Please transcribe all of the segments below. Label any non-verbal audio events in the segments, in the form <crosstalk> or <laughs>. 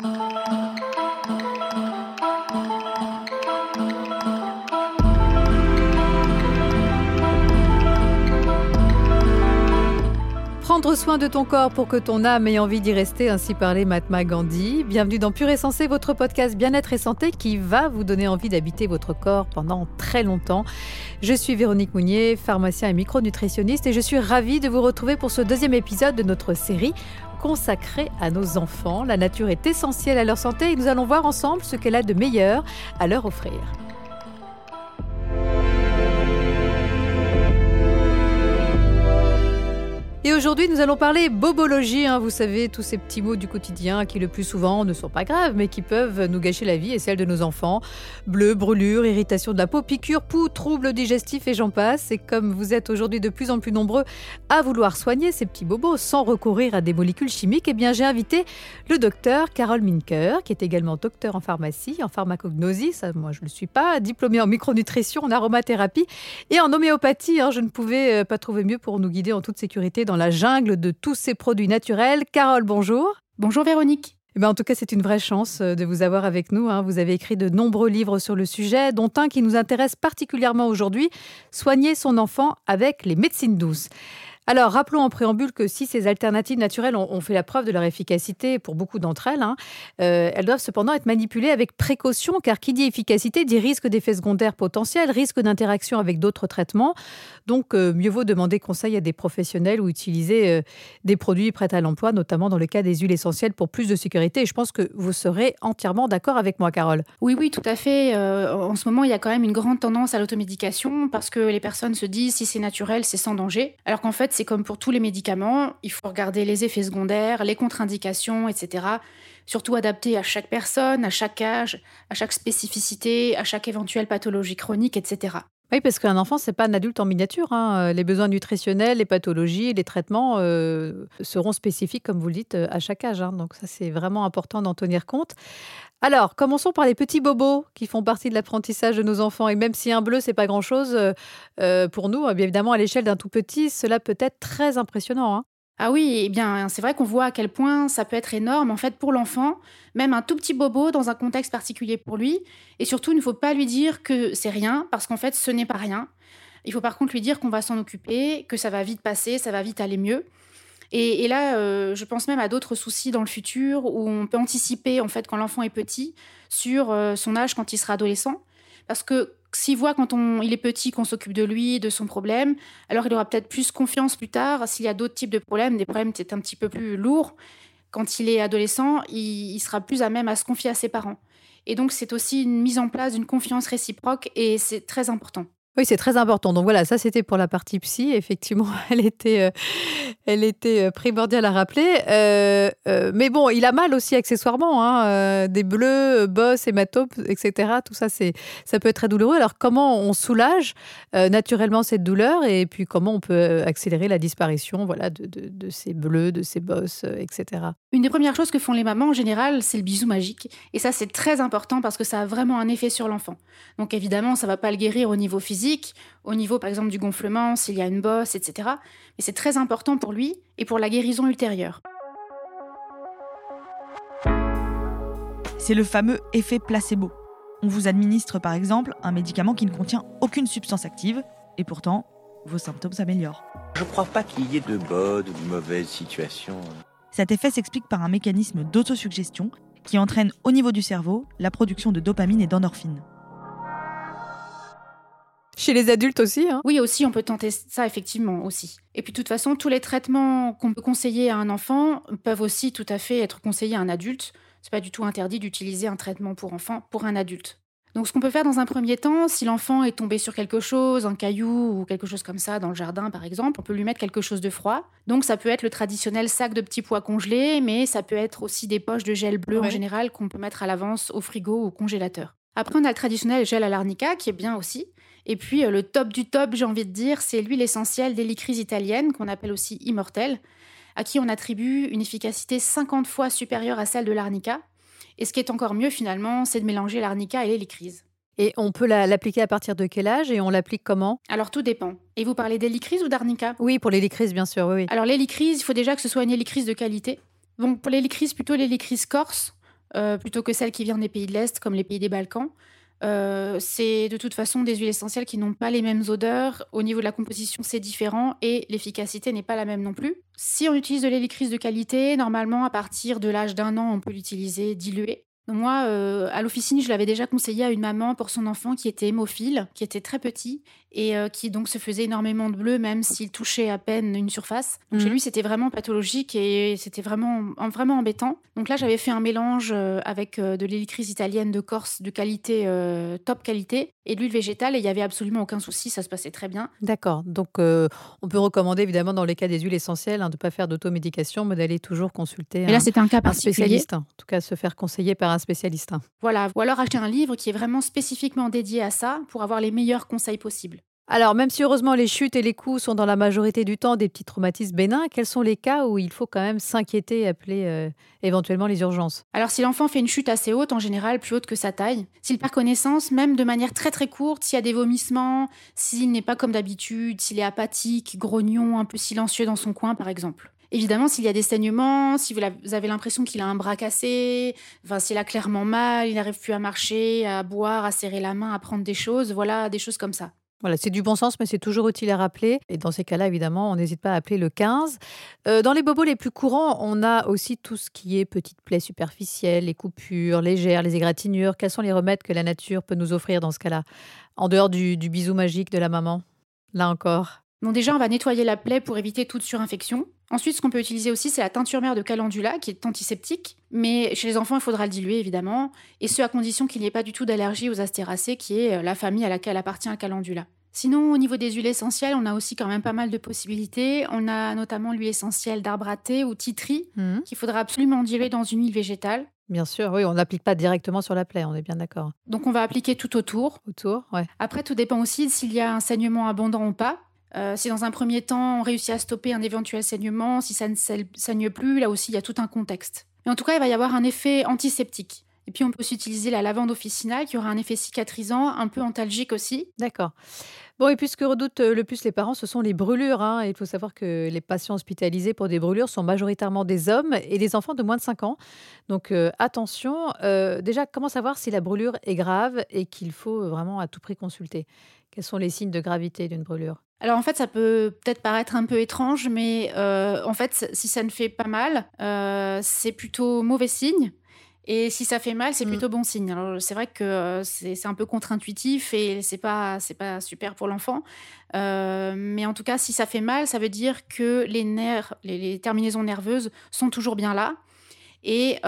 Prendre soin de ton corps pour que ton âme ait envie d'y rester, ainsi parlait Mahatma Gandhi. Bienvenue dans Pure et Sensé, votre podcast Bien-être et Santé qui va vous donner envie d'habiter votre corps pendant très longtemps. Je suis Véronique Mounier, pharmacien et micronutritionniste, et je suis ravie de vous retrouver pour ce deuxième épisode de notre série consacrée à nos enfants. La nature est essentielle à leur santé et nous allons voir ensemble ce qu'elle a de meilleur à leur offrir. Et aujourd'hui, nous allons parler bobologie. Hein. vous savez, tous ces petits mots du quotidien qui, le plus souvent, ne sont pas graves, mais qui peuvent nous gâcher la vie et celle de nos enfants. Bleu, brûlure, irritation de la peau, piqûre, poux, troubles digestifs et j'en passe. Et comme vous êtes aujourd'hui de plus en plus nombreux à vouloir soigner ces petits bobos sans recourir à des molécules chimiques, eh bien, j'ai invité le docteur Carole Minker, qui est également docteur en pharmacie, en pharmacognosie, ça, moi, je ne le suis pas, diplômé en micronutrition, en aromathérapie et en homéopathie. Hein. je ne pouvais euh, pas trouver mieux pour nous guider en toute sécurité dans la jungle de tous ces produits naturels. Carole, bonjour. Bonjour Véronique. Eh ben, en tout cas, c'est une vraie chance euh, de vous avoir avec nous. Hein. Vous avez écrit de nombreux livres sur le sujet, dont un qui nous intéresse particulièrement aujourd'hui, Soigner son enfant avec les médecines douces. Alors, rappelons en préambule que si ces alternatives naturelles ont, fait la preuve de leur efficacité pour beaucoup d'entre elles, hein, euh, elles doivent cependant être manipulées avec précaution, car qui dit efficacité dit risque d'effets secondaires potentiels, risque d'interaction avec d'autres traitements. Donc, euh, mieux vaut demander conseil à des professionnels ou utiliser euh, des produits prêts à l'emploi, notamment dans le cas des huiles essentielles, pour plus de sécurité. Et je pense que vous serez entièrement d'accord avec moi, Carole. Oui, oui, tout à fait. en ce moment, il y a quand même une grande tendance à l'automédication parce que les personnes se disent si c'est naturel, c'est sans danger. Alors qu'en fait, c'est comme pour tous les médicaments, il faut regarder les effets secondaires, les contre-indications, etc. Surtout adapté à chaque personne, à chaque âge, à chaque spécificité, à chaque éventuelle pathologie chronique, etc. Oui, parce qu'un enfant, c'est pas un adulte en miniature. Hein. Les besoins nutritionnels, les pathologies, les traitements euh, seront spécifiques, comme vous le dites, à chaque âge. Hein. Donc ça, c'est vraiment important d'en tenir compte. Alors, commençons par les petits bobos qui font partie de l'apprentissage de nos enfants. Et même si un bleu, c'est pas grand-chose, euh, euh, pour nous, bien évidemment, à l'échelle d'un tout petit, cela peut être très impressionnant. Hein. Ah oui, eh bien, c'est vrai qu'on voit à quel point ça peut être énorme, en fait, pour l'enfant, même un tout petit bobo dans un contexte particulier pour lui. Et surtout, il ne faut pas lui dire que c'est rien, parce qu'en fait, ce n'est pas rien. Il faut par contre lui dire qu'on va s'en occuper, que ça va vite passer, ça va vite aller mieux. Et, là, euh, je pense même à d'autres soucis dans le futur où on peut anticiper, en fait, quand l'enfant est petit, sur euh, son âge quand il sera adolescent. Parce que s'il voit quand il est petit qu'on s'occupe de lui, de son problème, alors il aura peut-être plus confiance plus tard s'il y a d'autres types de problèmes, des problèmes sont un petit peu plus lourds. Quand il est adolescent, il sera plus à même à se confier à ses parents. Et donc c'est aussi une mise en place d'une confiance réciproque et c'est très important. Oui, c'est très important. Donc voilà, ça c'était pour la partie psy. Effectivement, <laughs> elle était, euh, elle était euh, primordiale à rappeler. Euh, mais bon, il a mal aussi accessoirement. Hein, des bleus, bosses, hématomes, etc. Tout ça, c'est, ça peut être très douloureux. Alors comment on soulage naturellement cette douleur et puis comment on peut accélérer la disparition voilà, de, de ces bleus, de ces bosses, etc. Une des premières choses que font les mamans en général, c'est le bisou magique. Et ça, c'est très important parce que ça a vraiment un effet sur l'enfant. Donc évidemment, ça va pas le guérir au niveau physique au niveau par exemple du gonflement, s'il y a une bosse, etc. Mais c'est très important pour lui et pour la guérison ultérieure. C'est le fameux effet placebo. On vous administre par exemple un médicament qui ne contient aucune substance active et pourtant vos symptômes s'améliorent. Je ne crois pas qu'il y ait de bonnes ou de mauvaises situations. Cet effet s'explique par un mécanisme d'autosuggestion qui entraîne au niveau du cerveau la production de dopamine et d'endorphine. Chez les adultes aussi hein Oui, aussi, on peut tenter ça effectivement aussi. Et puis de toute façon, tous les traitements qu'on peut conseiller à un enfant peuvent aussi tout à fait être conseillés à un adulte. C'est pas du tout interdit d'utiliser un traitement pour enfant pour un adulte. Donc ce qu'on peut faire dans un premier temps, si l'enfant est tombé sur quelque chose, un caillou ou quelque chose comme ça dans le jardin par exemple, on peut lui mettre quelque chose de froid. Donc ça peut être le traditionnel sac de petits pois congelés, mais ça peut être aussi des poches de gel bleu en général qu'on peut mettre à l'avance au frigo ou au congélateur. Après on a le traditionnel gel à l'arnica qui est bien aussi. Et puis euh, le top du top, j'ai envie de dire, c'est l'huile essentielle d'hélicryse italienne, qu'on appelle aussi immortelle, à qui on attribue une efficacité 50 fois supérieure à celle de l'arnica. Et ce qui est encore mieux finalement, c'est de mélanger l'arnica et l'hélicryse. Et on peut l'appliquer à partir de quel âge et on l'applique comment? Alors tout dépend. Et vous parlez d'hélicryse ou d'arnica? Oui, pour l'hélicryse bien sûr, oui. Alors l'hélicryse, il faut déjà que ce soit une hélicryse de qualité. Donc pour l'hélicryse, plutôt l'hélicryse corse, euh, plutôt que celle qui vient des pays de l'Est, comme les pays des Balkans. Euh, c'est de toute façon des huiles essentielles qui n'ont pas les mêmes odeurs. Au niveau de la composition, c'est différent et l'efficacité n'est pas la même non plus. Si on utilise de l'hélicryse de qualité, normalement, à partir de l'âge d'un an, on peut l'utiliser dilué. Moi, euh, à l'officine, je l'avais déjà conseillé à une maman pour son enfant qui était hémophile, qui était très petit et euh, qui donc se faisait énormément de bleu, même s'il touchait à peine une surface. Donc chez mhm. lui, c'était vraiment pathologique et c'était vraiment, vraiment embêtant. Donc là, j'avais fait un mélange euh, avec de l'hélicryse italienne de Corse de qualité, top qualité, et de l'huile végétale, et il n'y avait absolument aucun souci, ça se passait très bien. D'accord. Donc on peut recommander évidemment dans les cas des huiles essentielles hein, de ne pas faire d'automédication, mais d'aller toujours consulter là, c'était un, cas un spécialiste, en tout cas se faire conseiller par un spécialiste. Voilà, ou alors acheter un livre qui est vraiment spécifiquement dédié à ça pour avoir les meilleurs conseils possibles. Alors, même si heureusement les chutes et les coups sont dans la majorité du temps des petits traumatismes bénins, quels sont les cas où il faut quand même s'inquiéter et appeler euh, éventuellement les urgences? Alors, si l'enfant fait une chute assez haute, en général plus haute que sa taille, s'il perd connaissance, même de manière très très courte, s'il y a des vomissements, s'il n'est pas comme d'habitude, s'il est apathique, grognon, un peu silencieux dans son coin par exemple. Évidemment, s'il y a des saignements, si vous avez l'impression qu'il a un bras cassé, enfin, s'il a clairement mal, il n'arrive plus à marcher, à boire, à serrer la main, à prendre des choses, voilà, des choses comme ça. Voilà, c'est du bon sens, mais c'est toujours utile à rappeler. Et dans ces cas-là, évidemment, on n'hésite pas à appeler le 15. Euh, dans les bobos les plus courants, on a aussi tout ce qui est petites plaies superficielles, les coupures légères, les égratignures. Quels sont les remèdes que la nature peut nous offrir dans ce cas-là En dehors du, du bisou magique de la maman Là encore? Donc déjà, on va nettoyer la plaie pour éviter toute surinfection. Ensuite, ce qu'on peut utiliser aussi, c'est la teinture mère de calendula, qui est antiseptique. Mais chez les enfants, il faudra le diluer, évidemment. Et ce, à condition qu'il n'y ait pas du tout d'allergie aux astéracées, qui est euh, la famille à laquelle appartient le calendula. Sinon, au niveau des huiles essentielles, on a aussi quand même pas mal de possibilités. On a notamment l'huile essentielle d'arbre à thé ou titri, mmh. qu'il faudra absolument diluer dans une huile végétale. Bien sûr, oui, on n'applique pas directement sur la plaie, on est bien d'accord. Donc on va appliquer tout autour. Autour, ouais. Après, tout dépend aussi s'il y a un saignement abondant ou pas. Euh, si dans un premier temps on réussit à stopper un éventuel saignement, si ça ne saigne plus, là aussi il y a tout un contexte. Mais en tout cas, il va y avoir un effet antiseptique. Et puis on peut aussi utiliser la lavande officinale qui aura un effet cicatrisant, un peu antalgique aussi. D'accord. Bon, et puis ce que redoutent euh, le plus les parents, ce sont les brûlures. Hein. Il faut savoir que les patients hospitalisés pour des brûlures sont majoritairement des hommes et des enfants de moins de 5 ans. Donc euh, attention, déjà, comment savoir si la brûlure est grave et qu'il faut vraiment à tout prix consulter? Quels sont les signes de gravité d'une brûlure? Alors en fait, ça peut peut-être paraître un peu étrange, mais euh, en fait, si ça ne fait pas mal, euh, c'est plutôt mauvais signe. Et si ça fait mal, c'est mm. plutôt bon signe. Alors c'est vrai que euh, c'est un peu contre-intuitif et c'est pas c'est pas super pour l'enfant. mais en tout cas, si ça fait mal, ça veut dire que les nerfs, les, terminaisons nerveuses sont toujours bien là. Et,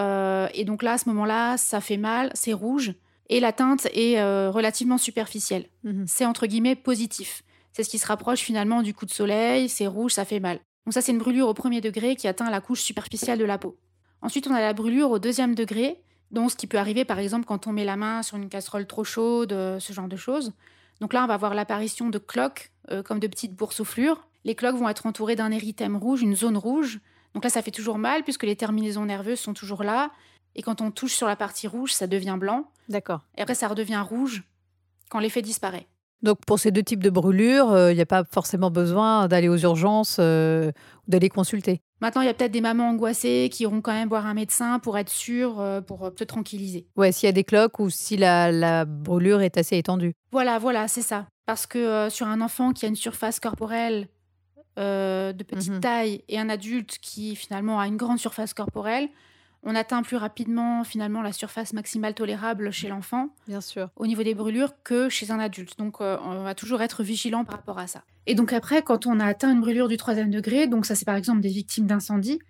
et donc là, à ce moment-là, ça fait mal, c'est rouge et la teinte est relativement superficielle. Mm-hmm. C'est entre guillemets positif. C'est ce qui se rapproche finalement du coup de soleil, c'est rouge, ça fait mal. Donc ça, c'est une brûlure au premier degré qui atteint la couche superficielle de la peau. Ensuite, on a la brûlure au deuxième degré, donc ce qui peut arriver par exemple quand on met la main sur une casserole trop chaude, euh, ce genre de choses. Donc là, on va voir l'apparition de cloques, euh, comme de petites boursouflures. Les cloques vont être entourées d'un érythème rouge, une zone rouge. Donc là, ça fait toujours mal puisque les terminaisons nerveuses sont toujours là. Et quand on touche sur la partie rouge, ça devient blanc. D'accord. Et après, ça redevient rouge quand l'effet disparaît. Donc pour ces deux types de brûlures, euh, il n'y a pas forcément besoin d'aller aux urgences euh, ou d'aller consulter. Maintenant, il y a peut-être des mamans angoissées qui iront quand même voir un médecin pour être sûres, euh, pour se tranquilliser. Ouais, s'il y a des cloques ou si la, brûlure est assez étendue. Voilà, voilà, c'est ça. Parce que sur un enfant qui a une surface corporelle de petite mhm. taille et un adulte qui finalement a une grande surface corporelle, on atteint plus rapidement finalement la surface maximale tolérable chez l'enfant. Bien sûr. Au niveau des brûlures que chez un adulte. Donc euh, on va toujours être vigilant par rapport à ça. Et donc après, quand on a atteint une brûlure du troisième degré, donc ça c'est par exemple des victimes d'incendie,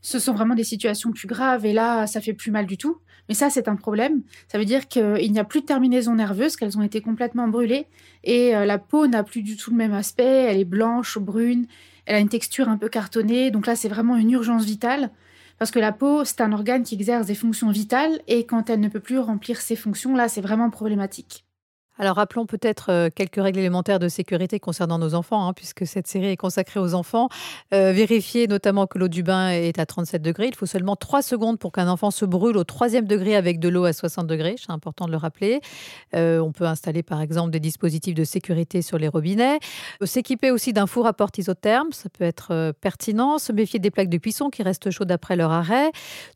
ce sont vraiment des situations plus graves et là ça fait plus mal du tout. Mais ça c'est un problème. Ça veut dire qu'il n'y a plus de terminaisons nerveuses, qu'elles ont été complètement brûlées et euh, la peau n'a plus du tout le même aspect. Elle est blanche, brune, elle a une texture un peu cartonnée. Donc là c'est vraiment une urgence vitale. Parce que la peau, c'est un organe qui exerce des fonctions vitales et quand elle ne peut plus remplir ces fonctions-là, c'est vraiment problématique. Alors rappelons peut-être euh, quelques règles élémentaires de sécurité concernant nos enfants, hein, puisque cette série est consacrée aux enfants. Euh, vérifiez notamment que l'eau du bain est à 37 degrés. Il faut seulement 3 secondes pour qu'un enfant se brûle au troisième degré avec de l'eau à 60 degrés. C'est important de le rappeler. Euh, on peut installer par exemple des dispositifs de sécurité sur les robinets. S'équiper aussi d'un four à porte isotherme, ça peut être pertinent. Se méfier des plaques de cuisson qui restent chaudes après leur arrêt.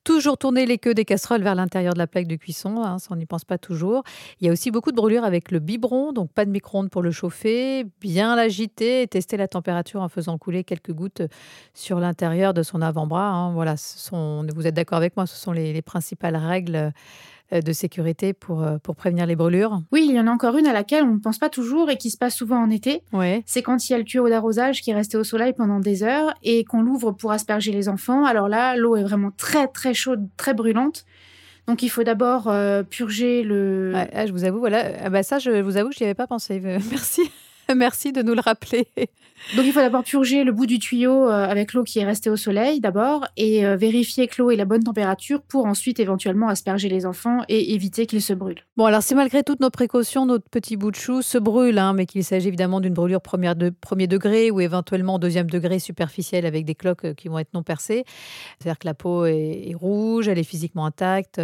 Toujours tourner les queues des casseroles vers l'intérieur de la plaque de cuisson, hein, ça on n'y pense pas toujours. Il y a aussi beaucoup de brûlures avec le biberon, donc pas de micro-ondes pour le chauffer, bien l'agiter et tester la température en faisant couler quelques gouttes sur l'intérieur de son avant-bras. Hein. Voilà, ce sont, vous êtes d'accord avec moi, ce sont les, principales règles euh, de sécurité pour, euh, pour prévenir les brûlures? Oui, il y en a encore une à laquelle on ne pense pas toujours et qui se passe souvent en été. Ouais. C'est quand il y a le tuyau d'arrosage qui est resté au soleil pendant des heures et qu'on l'ouvre pour asperger les enfants. Alors là, l'eau est vraiment très très chaude, très brûlante. Donc il faut d'abord euh, purger le. Ah, je vous avoue, voilà, ah bah ça, je vous avoue je n'y avais pas pensé. <laughs> Merci. Merci de nous le rappeler. Donc il faut d'abord purger le bout du tuyau euh, avec l'eau qui est restée au soleil d'abord et euh, vérifier que l'eau est la bonne température pour ensuite éventuellement asperger les enfants et éviter qu'ils se brûlent. Bon alors si malgré toutes nos précautions, notre petit bout de chou se brûle, hein, mais qu'il s'agit évidemment d'une brûlure première de, premier degré ou éventuellement deuxième degré superficielle avec des cloques euh, qui vont être non percées, c'est-à-dire que la peau est, rouge, elle est physiquement intacte,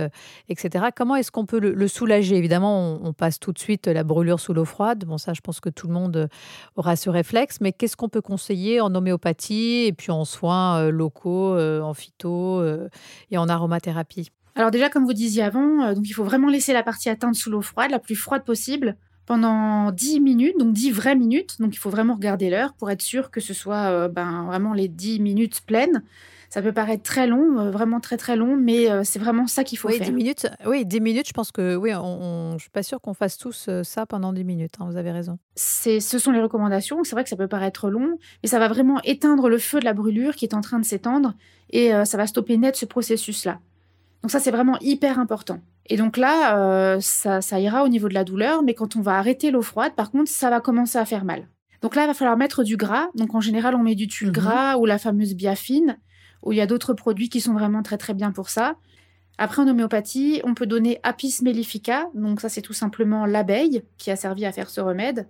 etc. Comment est-ce qu'on peut le, soulager? Évidemment, on, on, passe tout de suite la brûlure sous l'eau froide. Bon ça, je pense que tout le monde aura ce réflexe, mais qu'est-ce qu'on peut conseiller en homéopathie et puis en soins euh, locaux, euh, en phyto euh, et en aromathérapie? Alors déjà, comme vous disiez avant, donc il faut vraiment laisser la partie atteinte sous l'eau froide, la plus froide possible, pendant 10 minutes, donc 10 vraies minutes. Donc il faut vraiment regarder l'heure pour être sûr que ce soit ben, vraiment les 10 minutes pleines. Ça peut paraître très long, euh, vraiment très très long, mais euh, c'est vraiment ça qu'il faut oui, faire. 10 minutes, oui, 10 minutes, je pense que oui, on, je suis pas sûre qu'on fasse tous euh, ça pendant 10 minutes, hein, vous avez raison. Ce sont les recommandations, c'est vrai que ça peut paraître long, mais ça va vraiment éteindre le feu de la brûlure qui est en train de s'étendre et ça va stopper net ce processus-là. Donc ça, c'est vraiment hyper important. Et donc là, ça, ça, ira au niveau de la douleur, mais quand on va arrêter l'eau froide, par contre, ça va commencer à faire mal. Donc là, il va falloir mettre du gras. Donc en général, on met du tulle mhm. gras ou la fameuse biafine où il y a d'autres produits qui sont vraiment très très bien pour ça. Après, en homéopathie, on peut donner Apis mellifica, donc ça c'est tout simplement l'abeille qui a servi à faire ce remède,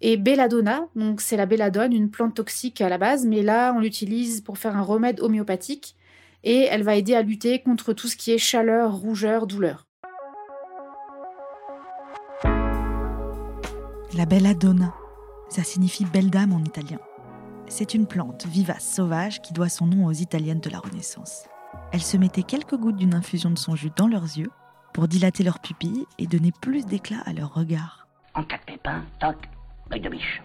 et belladonna, donc c'est la belladone, une plante toxique à la base, mais là on l'utilise pour faire un remède homéopathique, et elle va aider à lutter contre tout ce qui est chaleur, rougeur, douleur. La belladonna, ça signifie belle dame en italien. C'est une plante vivace sauvage qui doit son nom aux Italiennes de la Renaissance. Elle se mettait quelques gouttes d'une infusion de son jus dans leurs yeux pour dilater leurs pupilles et donner plus d'éclat à leur regard. En cas de toc, de biche.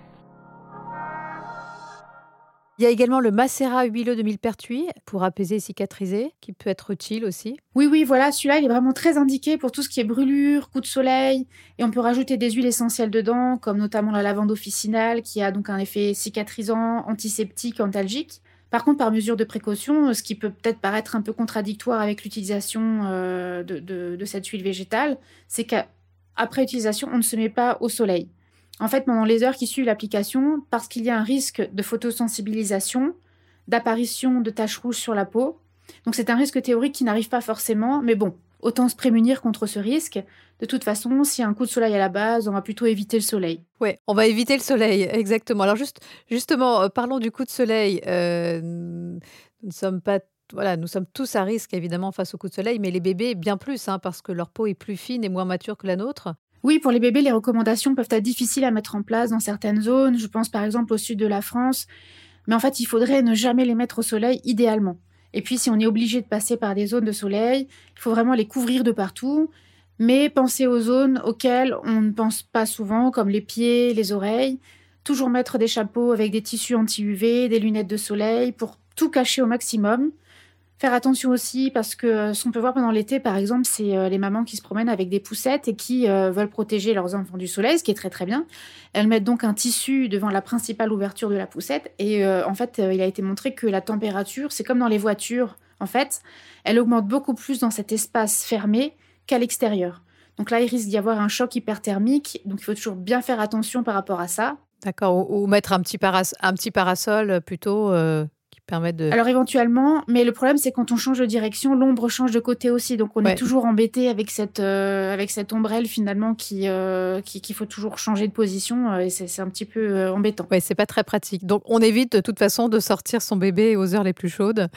Il y a également le macérat huileux de millepertuis pour apaiser et cicatriser, qui peut être utile aussi. Oui, oui, voilà, celui-là, il est vraiment très indiqué pour tout ce qui est brûlure, coup de soleil. Et on peut rajouter des huiles essentielles dedans, comme notamment la lavande officinale, qui a donc un effet cicatrisant, antiseptique, antalgique. Par contre, par mesure de précaution, ce qui peut peut-être paraître un peu contradictoire avec l'utilisation euh, de, de cette huile végétale, c'est qu'après utilisation, on ne se met pas au soleil. En fait, pendant les heures qui suivent l'application, parce qu'il y a un risque de photosensibilisation, d'apparition de taches rouges sur la peau. Donc c'est un risque théorique qui n'arrive pas forcément, mais bon, autant se prémunir contre ce risque. De toute façon, s'il y a un coup de soleil à la base, on va plutôt éviter le soleil. Oui, on va éviter le soleil, exactement. Alors juste, justement, euh, parlons du coup de soleil. Euh, nous ne sommes pas voilà, nous sommes tous à risque évidemment face au coup de soleil, mais les bébés bien plus, hein, parce que leur peau est plus fine et moins mature que la nôtre. Oui, pour les bébés, les recommandations peuvent être difficiles à mettre en place dans certaines zones. Je pense par exemple au sud de la France. Mais en fait, il faudrait ne jamais les mettre au soleil idéalement. Et puis, si on est obligé de passer par des zones de soleil, il faut vraiment les couvrir de partout. Mais penser aux zones auxquelles on ne pense pas souvent, comme les pieds, les oreilles. Toujours mettre des chapeaux avec des tissus anti-UV, des lunettes de soleil pour tout cacher au maximum. Faire attention aussi parce que euh, ce qu'on peut voir pendant l'été, par exemple, c'est euh, les mamans qui se promènent avec des poussettes et qui euh, veulent protéger leurs enfants du soleil, ce qui est très très bien. Elles mettent donc un tissu devant la principale ouverture de la poussette et en fait, il a été montré que la température, c'est comme dans les voitures, en fait, elle augmente beaucoup plus dans cet espace fermé qu'à l'extérieur. Donc là, il risque d'y avoir un choc hyperthermique, donc il faut toujours bien faire attention par rapport à ça. D'accord, ou, mettre un petit, un petit parasol plutôt de. Alors éventuellement, mais le problème c'est quand on change de direction, l'ombre change de côté aussi. Donc on Ouais. est toujours embêté avec cette, euh, avec cette ombrelle finalement qui, euh, qui- faut toujours changer de position euh, et c'est un petit peu embêtant. Ouais, c'est pas très pratique. Donc, on évite de toute façon de sortir son bébé aux heures les plus chaudes.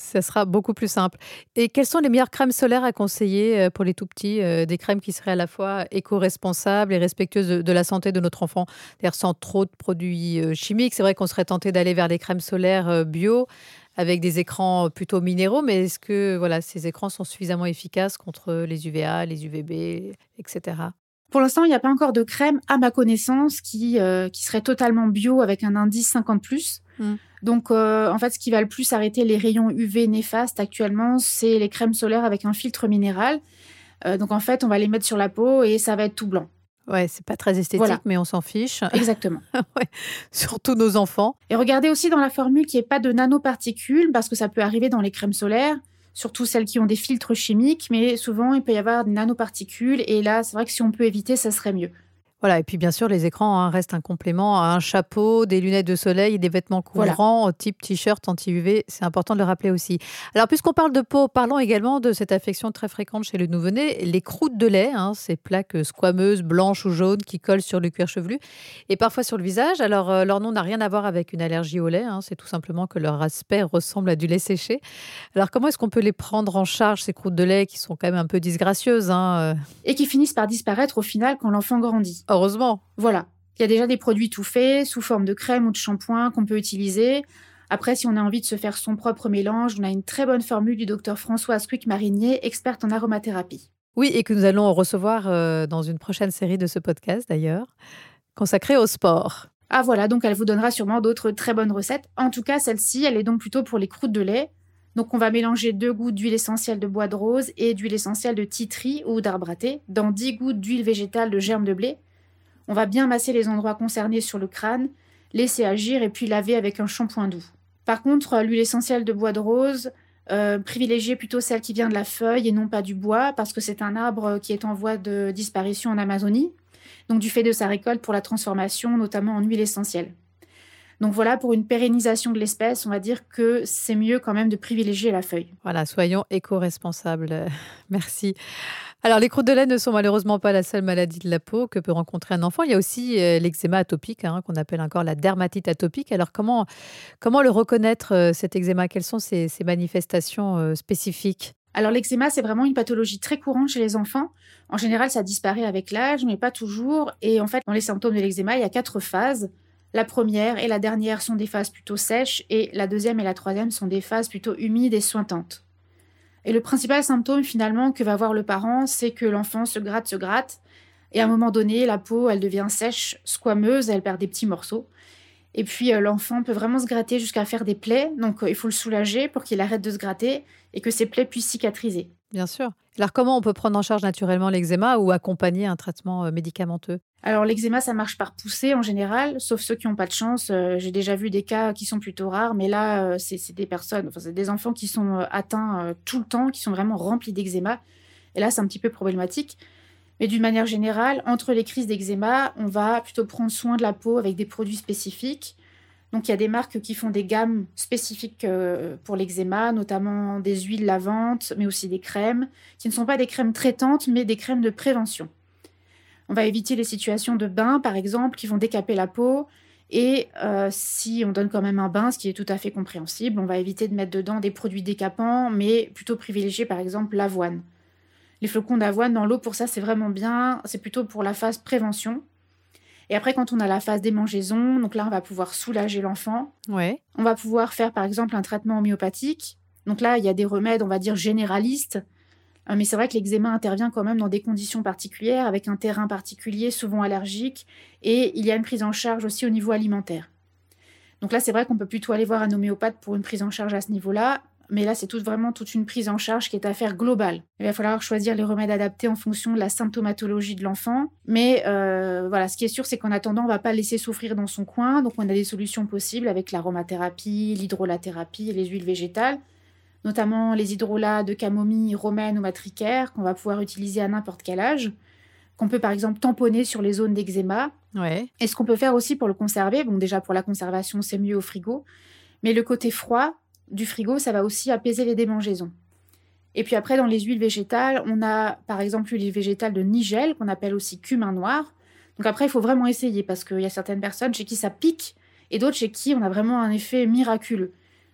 Ça sera beaucoup plus simple. Et quelles sont les meilleures crèmes solaires à conseiller euh, pour les tout petits Euh, Des crèmes qui seraient à la fois éco-responsables et respectueuses de, de la santé de notre enfant, c'est-à-dire sans trop de produits euh, chimiques. C'est vrai qu'on serait tenté d'aller vers les crèmes solaires euh, bio avec des écrans plutôt minéraux, mais est-ce que voilà, ces écrans sont suffisamment efficaces contre les UVA, les UVB, etc. Pour l'instant, il n'y a pas encore de crème, à ma connaissance, qui, qui serait totalement bio avec un indice 50+. Mm. Donc, euh, en fait, ce qui va le plus arrêter les rayons UV néfastes actuellement, c'est les crèmes solaires avec un filtre minéral. Euh, donc, en fait, on va les mettre sur la peau et ça va être tout blanc. Ouais, c'est pas très esthétique, Voilà. mais on s'en fiche. <laughs> Exactement. Surtout nos enfants. Et regardez aussi dans la formule qu'il n'y ait pas de nanoparticules, parce que ça peut arriver dans les crèmes solaires, surtout celles qui ont des filtres chimiques, mais souvent il peut y avoir des nanoparticules, et là, c'est vrai que si on peut éviter, ça serait mieux. Voilà, et puis bien sûr, les écrans hein, restent un complément à un chapeau, des lunettes de soleil et des vêtements Voilà. couvrants type t-shirt anti-UV. C'est important de le rappeler aussi. Alors, puisqu'on parle de peau, parlons également de cette affection très fréquente chez le nouveau-né, les croûtes de lait, hein, ces plaques squameuses, blanches ou jaunes qui collent sur le cuir chevelu et parfois sur le visage. Alors, euh, leur nom n'a rien à voir avec une allergie au lait, hein, c'est tout simplement que leur aspect ressemble à du lait séché. Alors, comment est-ce qu'on peut les prendre en charge, ces croûtes de lait qui sont quand même un peu disgracieuses hein, euh, Et qui finissent par disparaître au final quand l'enfant grandit. Heureusement. Voilà. Il y a déjà des produits tout faits, sous forme de crème ou de shampoing qu'on peut utiliser. Après, si on a envie de se faire son propre mélange, on a une très bonne formule du docteur Françoise Quick-Marinier, experte en aromathérapie. Oui, et que nous allons recevoir euh, dans une prochaine série de ce podcast d'ailleurs, consacrée au sport. Ah voilà, donc elle vous donnera sûrement d'autres très bonnes recettes. En tout cas, celle-ci, elle est donc plutôt pour les croûtes de lait. Donc on va mélanger deux gouttes d'huile essentielle de bois de rose et d'huile essentielle de titri ou d'arbre à thé dans 10 gouttes d'huile végétale de germe de blé. On va bien masser les endroits concernés sur le crâne, laisser agir et puis laver avec un shampoing doux. Par contre, l'huile essentielle de bois de rose, euh, privilégiez plutôt celle qui vient de la feuille et non pas du bois parce que c'est un arbre qui est en voie de disparition en Amazonie donc du fait de sa récolte pour la transformation, notamment en huile essentielle. Donc voilà, pour une pérennisation de l'espèce, on va dire que c'est mieux quand même de privilégier la feuille. Voilà, soyons éco-responsables. Euh, <laughs> Merci. Alors, les croûtes de lait ne sont malheureusement pas la seule maladie de la peau que peut rencontrer un enfant. Il y a aussi euh, l'eczéma atopique, hein, qu'on appelle encore la dermatite atopique. Alors, comment, comment le reconnaître, euh, cet eczéma? Quelles sont ses, ses manifestations euh, spécifiques? Alors l'eczéma, c'est vraiment une pathologie très courante chez les enfants. En général, ça disparaît avec l'âge, mais pas toujours. Et en fait, dans les symptômes de l'eczéma, il y a quatre phases. La première et la dernière sont des phases plutôt sèches, et la deuxième et la troisième sont des phases plutôt humides et sointantes. Et le principal symptôme finalement que va voir le parent, c'est que l'enfant se gratte, se gratte, et à un moment donné, la peau, elle devient sèche, squameuse, elle perd des petits morceaux. Et puis euh, l'enfant peut vraiment se gratter jusqu'à faire des plaies, donc euh, il faut le soulager pour qu'il arrête de se gratter et que ses plaies puissent cicatriser. Bien sûr. Alors, comment on peut prendre en charge naturellement l'eczéma ou accompagner un traitement euh, médicamenteux? Alors l'eczéma, ça marche par poussée en général, sauf ceux qui n'ont pas de chance. Euh, J'ai déjà vu des cas qui sont plutôt rares, mais là, euh, c'est des personnes, enfin c'est des enfants qui sont atteints tout le temps, qui sont vraiment remplis d'eczéma. Et là, c'est un petit peu problématique. Mais d'une manière générale, entre les crises d'eczéma, on va plutôt prendre soin de la peau avec des produits spécifiques. Donc il y a des marques qui font des gammes spécifiques euh, pour l'eczéma, notamment des huiles lavantes, mais aussi des crèmes, qui ne sont pas des crèmes traitantes, mais des crèmes de prévention. On va éviter les situations de bain, par exemple, qui vont décaper la peau. Et euh, si on donne quand même un bain, ce qui est tout à fait compréhensible, on va éviter de mettre dedans des produits décapants, mais plutôt privilégier par exemple l'avoine. Les flocons d'avoine dans l'eau, pour ça, c'est vraiment bien. C'est plutôt pour la phase prévention. Et après, quand on a la phase démangeaison, donc là, on va pouvoir soulager l'enfant. Ouais. On va pouvoir faire par exemple un traitement homéopathique. Donc là, il y a des remèdes, on va dire généralistes. Euh, Mais c'est vrai que l'eczéma intervient quand même dans des conditions particulières, avec un terrain particulier, souvent allergique, et il y a une prise en charge aussi au niveau alimentaire. Donc là, c'est vrai qu'on peut plutôt aller voir un homéopathe pour une prise en charge à ce niveau-là, mais là, c'est tout, vraiment toute une prise en charge qui est à faire globale. Il va falloir choisir les remèdes adaptés en fonction de la symptomatologie de l'enfant. Mais euh, voilà, ce qui est sûr, c'est qu'en attendant, on ne va pas laisser souffrir dans son coin. Donc, on a des solutions possibles avec l'aromathérapie, l'hydrolathérapie et les huiles végétales, notamment les hydrolats de camomille, romaine ou matricaire, qu'on va pouvoir utiliser à n'importe quel âge, qu'on peut par exemple tamponner sur les zones d'eczéma. Ouais. Et ce qu'on peut faire aussi pour le conserver, bon déjà pour la conservation c'est mieux au frigo, Mais le côté froid du frigo, ça va aussi apaiser les démangeaisons. Et puis après, dans les huiles végétales, on a par exemple l'huile végétale de nigel, qu'on appelle aussi cumin noir. Donc après, il faut vraiment essayer parce qu'il y a certaines personnes chez qui ça pique et d'autres chez qui on a vraiment un effet miraculeux.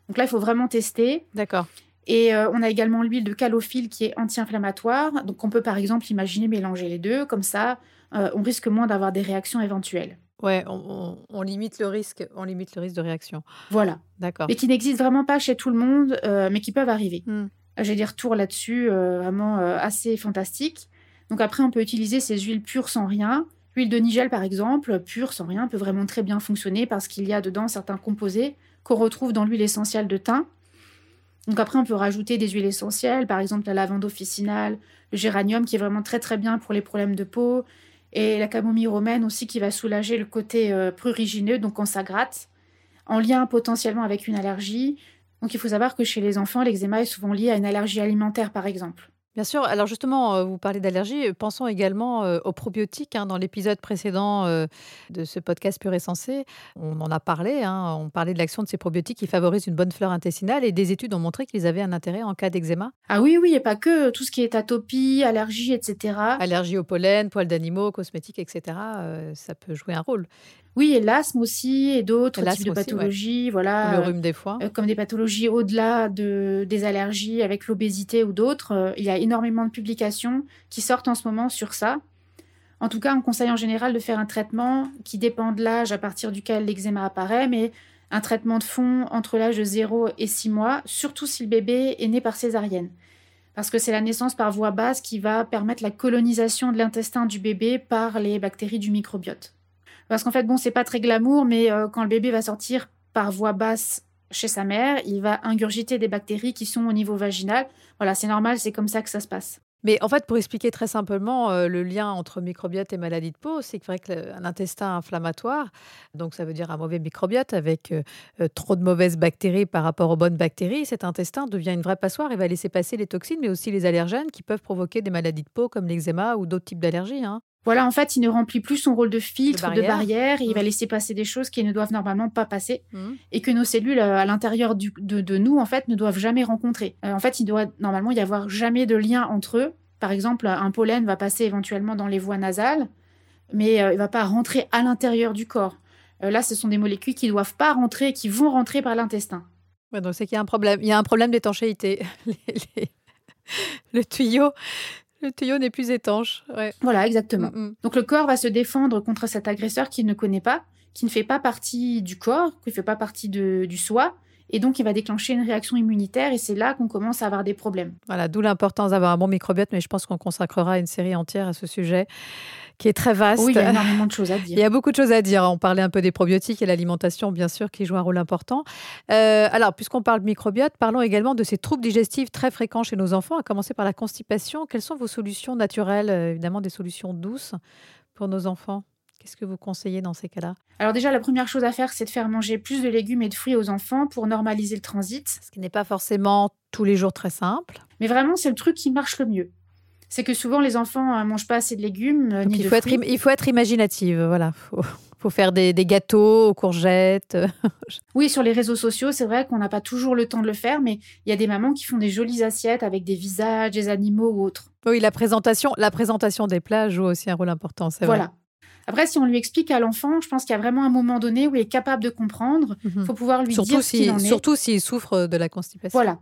Donc là, il faut vraiment tester. D'accord. Et euh, on a également l'huile de calophylle qui est anti-inflammatoire. Donc on peut par exemple imaginer mélanger les deux. Comme ça, euh, on risque moins d'avoir des réactions éventuelles. Ouais, on, on- on limite le risque, on limite le risque de réaction. Voilà. D'accord. Mais qui n'existent vraiment pas chez tout le monde, euh, mais qui peuvent arriver. Hmm. J'ai des retours là-dessus euh, vraiment euh, assez fantastiques. Donc après, on peut utiliser ces huiles pures sans rien. L'huile de nigel, par exemple, pure sans rien, peut vraiment très bien fonctionner parce qu'il y a dedans certains composés qu'on retrouve dans l'huile essentielle de thym. Donc après, on peut rajouter des huiles essentielles, par exemple la lavande officinale, le géranium qui est vraiment très très bien pour les problèmes de peau, et la camomille romaine aussi qui va soulager le côté euh, prurigineux, donc quand ça gratte, en lien potentiellement avec une allergie. Donc il faut savoir que chez les enfants, l'eczéma est souvent lié à une allergie alimentaire, par exemple. Bien sûr. Alors justement, euh, vous parlez d'allergie. Pensons également euh, aux probiotiques. hein. Dans l'épisode précédent euh, de ce podcast Pur et Sensé, on en a parlé. hein. On parlait de l'action de ces probiotiques qui favorisent une bonne flore intestinale et des études ont montré qu'ils avaient un intérêt en cas d'eczéma. Ah oui, oui, et pas que tout ce qui est atopie, allergie, etc. Allergie au pollen, poils d'animaux, cosmétiques, etc. euh, ça peut jouer un rôle. Oui, et l'asthme aussi, et d'autres types de aussi, ouais. pathologies, voilà. le rhume des foies. euh, comme des pathologies au-delà de, des allergies avec l'obésité ou d'autres. Euh, il y a énormément de publications qui sortent en ce moment sur ça. En tout cas, on conseille en général de faire un traitement qui dépend de l'âge à partir duquel l'eczéma apparaît, mais un traitement de fond entre l'âge de 0 et 6 mois, surtout si le bébé est né par césarienne. Parce que c'est la naissance par voie basse qui va permettre la colonisation de l'intestin du bébé par les bactéries du microbiote. Parce qu'en fait, bon, c'est pas très glamour, mais euh, quand le bébé va sortir par voie basse chez sa mère, il va ingurgiter des bactéries qui sont au niveau vaginal. Voilà, c'est normal, c'est comme ça que ça se passe. Mais en fait, pour expliquer très simplement euh, le lien entre microbiote et maladie de peau, c'est vrai qu'un intestin inflammatoire, donc ça veut dire un mauvais microbiote avec euh, trop de mauvaises bactéries par rapport aux bonnes bactéries, cet intestin devient une vraie passoire et va laisser passer les toxines, mais aussi les allergènes qui peuvent provoquer des maladies de peau comme l'eczéma ou d'autres types d'allergies. hein. Voilà, en fait, il ne remplit plus son rôle de filtre, De de barrière. il va Mhm. laisser passer des choses qui ne doivent normalement pas passer, Mhm. et que nos cellules euh, à l'intérieur de, de nous, en fait, ne doivent jamais rencontrer. Euh, en fait, il doit normalement y avoir jamais de lien entre eux. Par exemple, un pollen va passer éventuellement dans les voies nasales, mais euh, il va pas rentrer à l'intérieur du corps. Euh, là, ce sont des molécules qui ne doivent pas rentrer, qui vont rentrer par l'intestin. Ouais, donc c'est qu'il y a un problème. Il y a un problème d'étanchéité. <laughs> Le tuyau, le tuyau n'est plus étanche. Ouais. Voilà, exactement. Mm, mm. Donc le corps va se défendre contre cet agresseur qu'il ne connaît pas, qui ne fait pas partie du corps, qui ne fait pas partie de- du soi, et donc il va déclencher une réaction immunitaire, et c'est là qu'on commence à avoir des problèmes. Voilà, d'où l'importance d'avoir un bon microbiote, mais je pense qu'on consacrera une série entière à ce sujet qui est très vaste. Oui, il y a énormément de choses à <laughs> Il dire. y a beaucoup de choses à dire. On parlait un peu des probiotiques et l'alimentation, bien sûr, qui joue un rôle important. Euh, alors, puisqu'on parle de microbiote, parlons également de ces troubles digestifs très fréquents chez nos enfants, à commencer par la constipation. Quelles sont vos solutions naturelles, euh, évidemment des solutions douces pour nos enfants? Qu'est-ce que vous conseillez dans ces cas-là? Alors déjà, la première chose à faire, c'est de faire manger plus de légumes et de fruits aux enfants pour normaliser le transit. Ce qui n'est pas forcément tous les jours très simple. Mais vraiment, c'est le truc qui marche le mieux. C'est que souvent, les enfants ne mangent pas assez de légumes, euh, Donc, ni il, de faut être, fruits. im- il faut être imaginative. Voilà. faut, faut faire des, des gâteaux aux courgettes. <laughs> Oui, sur les réseaux sociaux, c'est vrai qu'on n'a pas toujours le temps de le faire, mais il y a des mamans qui font des jolies assiettes avec des visages, des animaux ou autres. Oui, la présentation, la présentation des plats joue aussi un rôle important. C'est Voilà. Après, si on lui explique à l'enfant, je pense qu'il y a vraiment un moment donné où il est capable de comprendre. Il Mhm. faut pouvoir lui Surtout dire ce si, en est. surtout s'il souffre de la constipation. Voilà.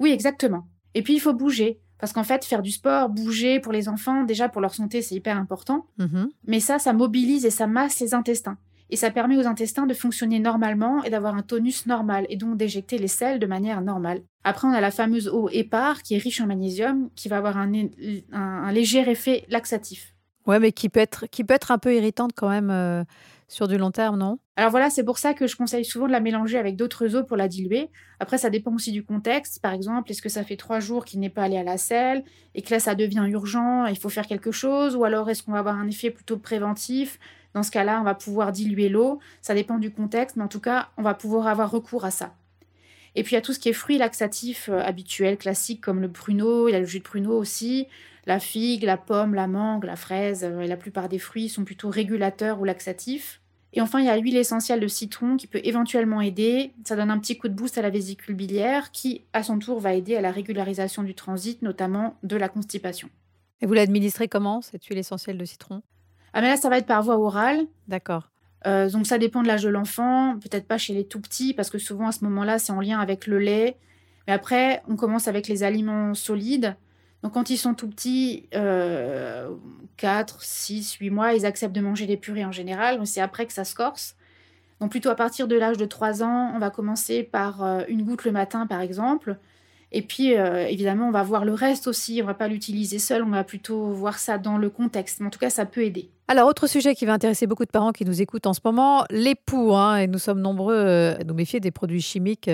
Oui, exactement. Et puis, il faut bouger. Parce qu'en fait, faire du sport, bouger pour les enfants, déjà pour leur santé, c'est hyper important. Mhm. Mais ça, ça mobilise et ça masse les intestins. Et ça permet aux intestins de fonctionner normalement et d'avoir un tonus normal et donc d'éjecter les sels de manière normale. Après, on a la fameuse eau épar qui est riche en magnésium qui va avoir un, un- un léger effet laxatif. Ouais, mais qui peut être, qui peut être un peu irritante quand même euh, sur du long terme, non? Alors voilà, c'est pour ça que je conseille souvent de la mélanger avec d'autres eaux pour la diluer. Après, ça dépend aussi du contexte. Par exemple, est-ce que ça fait trois jours qu'il n'est pas allé à la selle et que là, ça devient urgent, il faut faire quelque chose Ou alors, est-ce qu'on va avoir un effet plutôt préventif? Dans ce cas-là, on va pouvoir diluer l'eau. Ça dépend du contexte, mais en tout cas, on va pouvoir avoir recours à ça. Et puis, il y a tout ce qui est fruits laxatifs euh, habituels, classiques, comme le pruneau, il y a le jus de pruneau aussi, la figue, la pomme, la mangue, la fraise, euh, et la plupart des fruits sont plutôt régulateurs ou laxatifs. Et enfin, il y a l'huile essentielle de citron qui peut éventuellement aider. Ça donne un petit coup de boost à la vésicule biliaire qui, à son tour, va aider à la régularisation du transit, notamment de la constipation. Et vous l'administrez comment, cette huile essentielle de citron? Ah, mais là, ça va être par voie orale. D'accord. Euh, donc, ça dépend de l'âge de l'enfant. Peut-être pas chez les tout petits, parce que souvent, à ce moment-là, c'est en lien avec le lait. Mais après, on commence avec les aliments solides. Donc quand ils sont tout petits, euh, 4, 6, 8 mois, ils acceptent de manger des purées en général. C'est après que ça se corse. Donc plutôt à partir de l'âge de 3 ans, on va commencer par euh, une goutte le matin par exemple. Et puis euh, évidemment, on va voir le reste aussi. On va pas l'utiliser seul, on va plutôt voir ça dans le contexte. Mais en tout cas, ça peut aider. Alors, autre sujet qui va intéresser beaucoup de parents qui nous écoutent en ce moment, l'époux. Hein, et nous sommes nombreux euh, à nous méfier des produits chimiques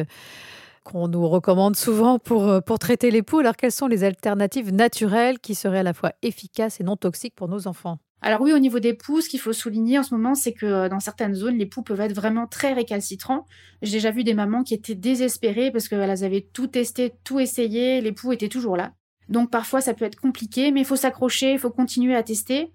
qu'on nous recommande souvent pour, euh, pour traiter les poux. Alors, quelles sont les alternatives naturelles qui seraient à la fois efficaces et non toxiques pour nos enfants? Alors oui, au niveau des poux, ce qu'il faut souligner en ce moment, c'est que euh, dans certaines zones, les poux peuvent être vraiment très récalcitrants. J'ai déjà vu des mamans qui étaient désespérées parce qu'elles avaient tout testé, tout essayé, les poux étaient toujours là. Donc parfois, ça peut être compliqué, mais il faut s'accrocher, il faut continuer à tester.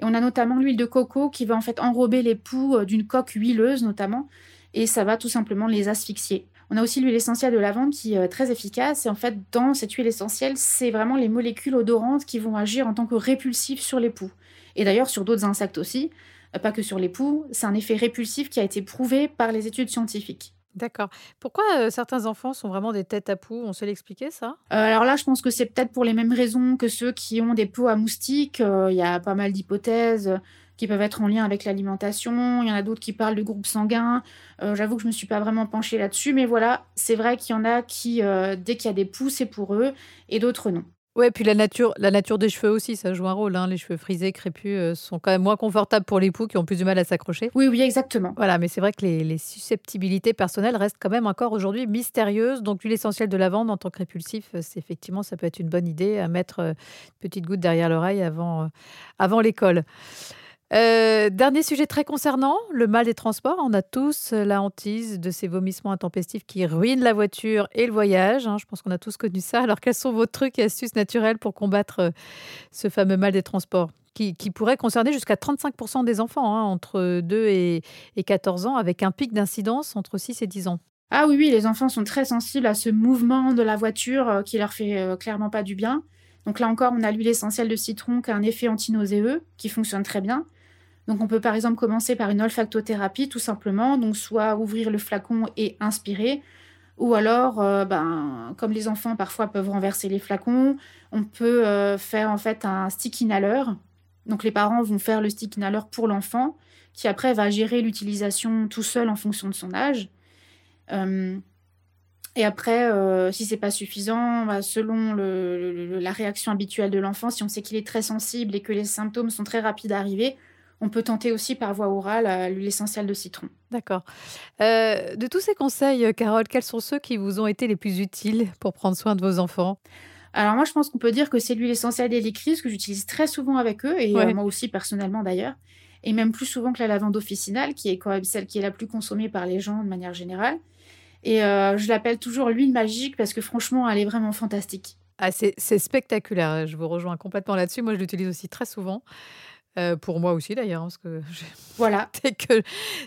Et on a notamment l'huile de coco qui va en fait enrober les poux euh, d'une coque huileuse notamment, et ça va tout simplement les asphyxier. On a aussi l'huile essentielle de lavande qui est euh, très efficace. Et en fait, dans cette huile essentielle, c'est vraiment les molécules odorantes qui vont agir en tant que répulsifs sur les poux. Et d'ailleurs, sur d'autres insectes aussi, euh, pas que sur les poux. C'est un effet répulsif qui a été prouvé par les études scientifiques. D'accord. Pourquoi euh, certains enfants sont vraiment des têtes à poux? On sait l'expliquer, ça? Alors là, je pense que c'est peut-être pour les mêmes raisons que ceux qui ont des peaux à moustiques. Il y a pas mal d'hypothèses qui peuvent être en lien avec l'alimentation. Il y en a d'autres qui parlent de groupes sanguins. Euh, j'avoue que je ne me suis pas vraiment penchée là-dessus, mais voilà, c'est vrai qu'il y en a qui, euh, dès qu'il y a des poux, c'est pour eux, et d'autres non. Ouais, puis la nature, la nature des cheveux aussi, ça joue un rôle. Hein. Les cheveux frisés, crépus, euh, sont quand même moins confortables pour les poux qui ont plus du mal à s'accrocher. Oui, oui, exactement. Voilà, mais c'est vrai que les, susceptibilités personnelles restent quand même encore aujourd'hui mystérieuses. Donc l'huile essentielle de lavande en tant que répulsif, c'est effectivement, ça peut être une bonne idée à mettre une petite goutte derrière l'oreille avant, avant l'école. Euh, dernier sujet très concernant, le mal des transports. On a tous la hantise de ces vomissements intempestifs qui ruinent la voiture et le voyage. Hein. Je pense qu'on a tous connu ça. Alors, quels sont vos trucs et astuces naturelles pour combattre euh, ce fameux mal des transports qui, pourrait concerner jusqu'à 35% des enfants hein, entre 2 et, 14 ans, avec un pic d'incidence entre 6 et 10 ans? Ah oui, oui, les enfants sont très sensibles à ce mouvement de la voiture euh, qui leur fait clairement pas du bien. Donc là encore, on a l'huile essentielle de citron qui a un effet antinauséeux qui fonctionne très bien. Donc on peut par exemple commencer par une olfactothérapie tout simplement, donc soit ouvrir le flacon et inspirer, ou alors, euh, ben, comme les enfants parfois peuvent renverser les flacons, on peut euh, faire en fait un stick inhaleur. Donc les parents vont faire le stick inhaleur pour l'enfant, qui après va gérer l'utilisation tout seul en fonction de son âge. Euh, et après, si c'est pas suffisant, bah, selon la réaction habituelle de l'enfant, si on sait qu'il est très sensible et que les symptômes sont très rapides à arriver, on peut tenter aussi par voie orale euh, l'huile essentielle de citron. D'accord. Euh, de tous ces conseils, euh, Carole, quels sont ceux qui vous ont été les plus utiles pour prendre soin de vos enfants? Alors moi, je pense qu'on peut dire que c'est l'huile essentielle d'hélicris que j'utilise très souvent avec eux, et moi aussi personnellement d'ailleurs, et même plus souvent que la lavande officinale, qui est quand même celle qui est la plus consommée par les gens de manière générale. Et je l'appelle toujours l'huile magique parce que franchement, elle est vraiment fantastique. Ah, c'est spectaculaire, je vous rejoins complètement là-dessus. Moi, je l'utilise aussi très souvent. Euh, pour moi aussi d'ailleurs, hein, parce que <laughs> voilà. <laughs> dès, que,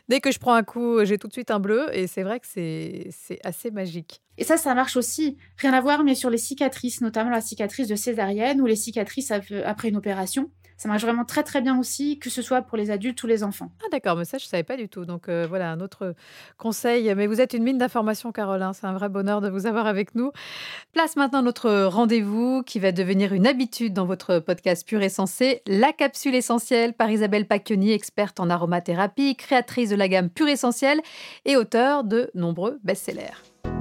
dès que je prends un coup, j'ai tout de suite un bleu et c'est vrai que c'est assez magique. Et ça, ça marche aussi, rien à voir, mais sur les cicatrices, notamment la cicatrice de césarienne ou les cicatrices après une opération. Ça marche vraiment très très bien aussi, que ce soit pour les adultes ou les enfants. Ah d'accord, mais ça je savais pas du tout. Donc euh, voilà, un autre conseil. Mais vous êtes une mine d'informations, Caroline. C'est un vrai bonheur de vous avoir avec nous. Place maintenant notre rendez-vous qui va devenir une habitude dans votre podcast Pur et Sensé, la capsule essentielle par Isabelle Pacchioni, experte en aromathérapie, créatrice de la gamme Pur Essentiel et auteur de nombreux best-sellers.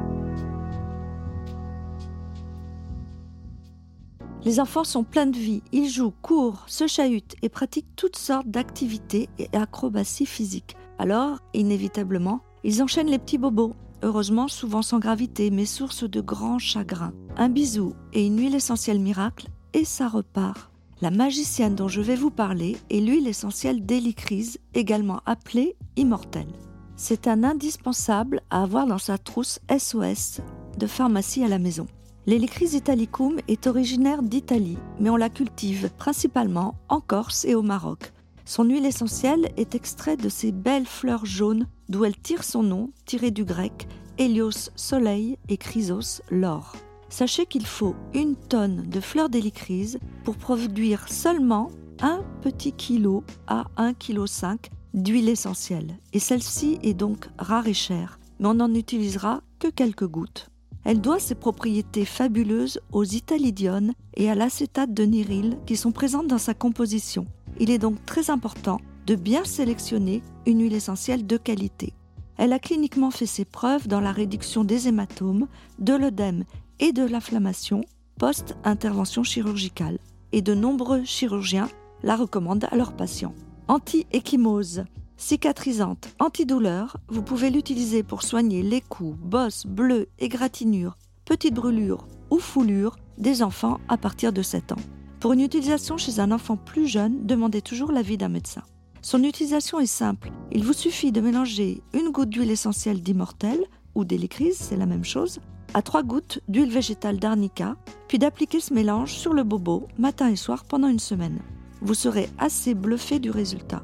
Les enfants sont pleins de vie, ils jouent, courent, se chahutent et pratiquent toutes sortes d'activités et acrobaties physiques. Alors, inévitablement, ils enchaînent les petits bobos, heureusement souvent sans gravité, mais source de grands chagrins. Un bisou et une huile essentielle miracle, et ça repart. La magicienne dont je vais vous parler est l'huile essentielle d'hélicrise, également appelée immortelle. C'est un indispensable à avoir dans sa trousse SOS de pharmacie à la maison. L'Helicris italicum est originaire d'Italie, mais on la cultive principalement en Corse et au Maroc. Son huile essentielle est extraite de ces belles fleurs jaunes d'où elle tire son nom, tiré du grec Hélios soleil et Chrysos l'or. Sachez qu'il faut une tonne de fleurs d'hélicryse pour produire seulement un petit kilo à 1,5 kg d'huile essentielle. Et celle-ci est donc rare et chère, mais on n'en utilisera que quelques gouttes. Elle doit ses propriétés fabuleuses aux italidiones et à l'acétate de niryle qui sont présentes dans sa composition. Il est donc très important de bien sélectionner une huile essentielle de qualité. Elle a cliniquement fait ses preuves dans la réduction des hématomes, de l'œdème et de l'inflammation post-intervention chirurgicale. Et de nombreux chirurgiens la recommandent à leurs patients. Anti-échymose, cicatrisante, antidouleur, vous pouvez l'utiliser pour soigner les coups, bosses, bleus, égratignures, petites brûlures ou foulures des enfants à partir de 7 ans. Pour une utilisation chez un enfant plus jeune, demandez toujours l'avis d'un médecin. Son utilisation est simple. Il vous suffit de mélanger une goutte d'huile essentielle d'immortel ou d'hélicryse, c'est la même chose, à trois gouttes d'huile végétale d'arnica, puis d'appliquer ce mélange sur le bobo matin et soir pendant une semaine. Vous serez assez bluffé du résultat.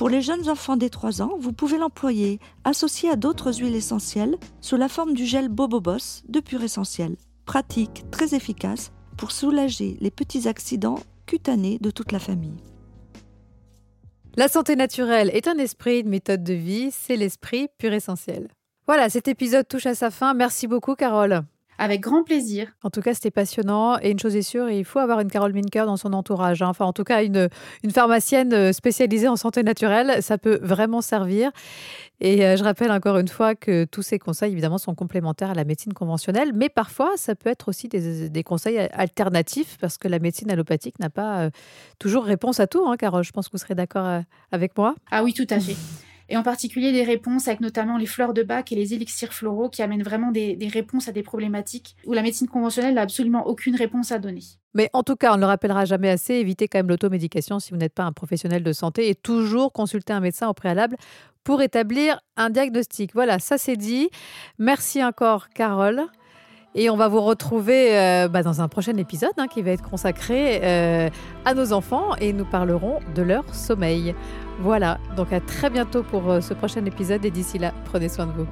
Pour les jeunes enfants des 3 ans, vous pouvez l'employer associé à d'autres huiles essentielles sous la forme du gel Bobobos de pur essentiel. Pratique, très efficace pour soulager les petits accidents cutanés de toute la famille. La santé naturelle est un esprit, une méthode de vie, c'est l'esprit pur essentiel. Voilà, cet épisode touche à sa fin. Merci beaucoup, Carole. Avec grand plaisir. En tout cas, c'était passionnant. Et une chose est sûre, il faut avoir une Carole Minker dans son entourage. Hein. Enfin, en tout cas, une, une pharmacienne euh, spécialisée en santé naturelle, ça peut vraiment servir. Et euh, je rappelle encore une fois que tous ces conseils, évidemment, sont complémentaires à la médecine conventionnelle, mais parfois, ça peut être aussi des, conseils alternatifs, parce que la médecine allopathique n'a pas euh, toujours réponse à tout, hein, Carole. Je pense que vous serez d'accord avec moi. Ah oui, tout à fait et en particulier des réponses avec notamment les fleurs de bac et les élixirs floraux qui amènent vraiment des, réponses à des problématiques où la médecine conventionnelle n'a absolument aucune réponse à donner. Mais en tout cas, on ne le rappellera jamais assez, évitez quand même l'automédication si vous n'êtes pas un professionnel de santé et toujours consulter un médecin au préalable pour établir un diagnostic. Voilà, ça c'est dit. Merci encore Carole. Et on va vous retrouver euh, bah, dans un prochain épisode hein, qui va être consacré euh, à nos enfants et nous parlerons de leur sommeil. Voilà, donc à très bientôt pour euh, ce prochain épisode et d'ici là, prenez soin de vous.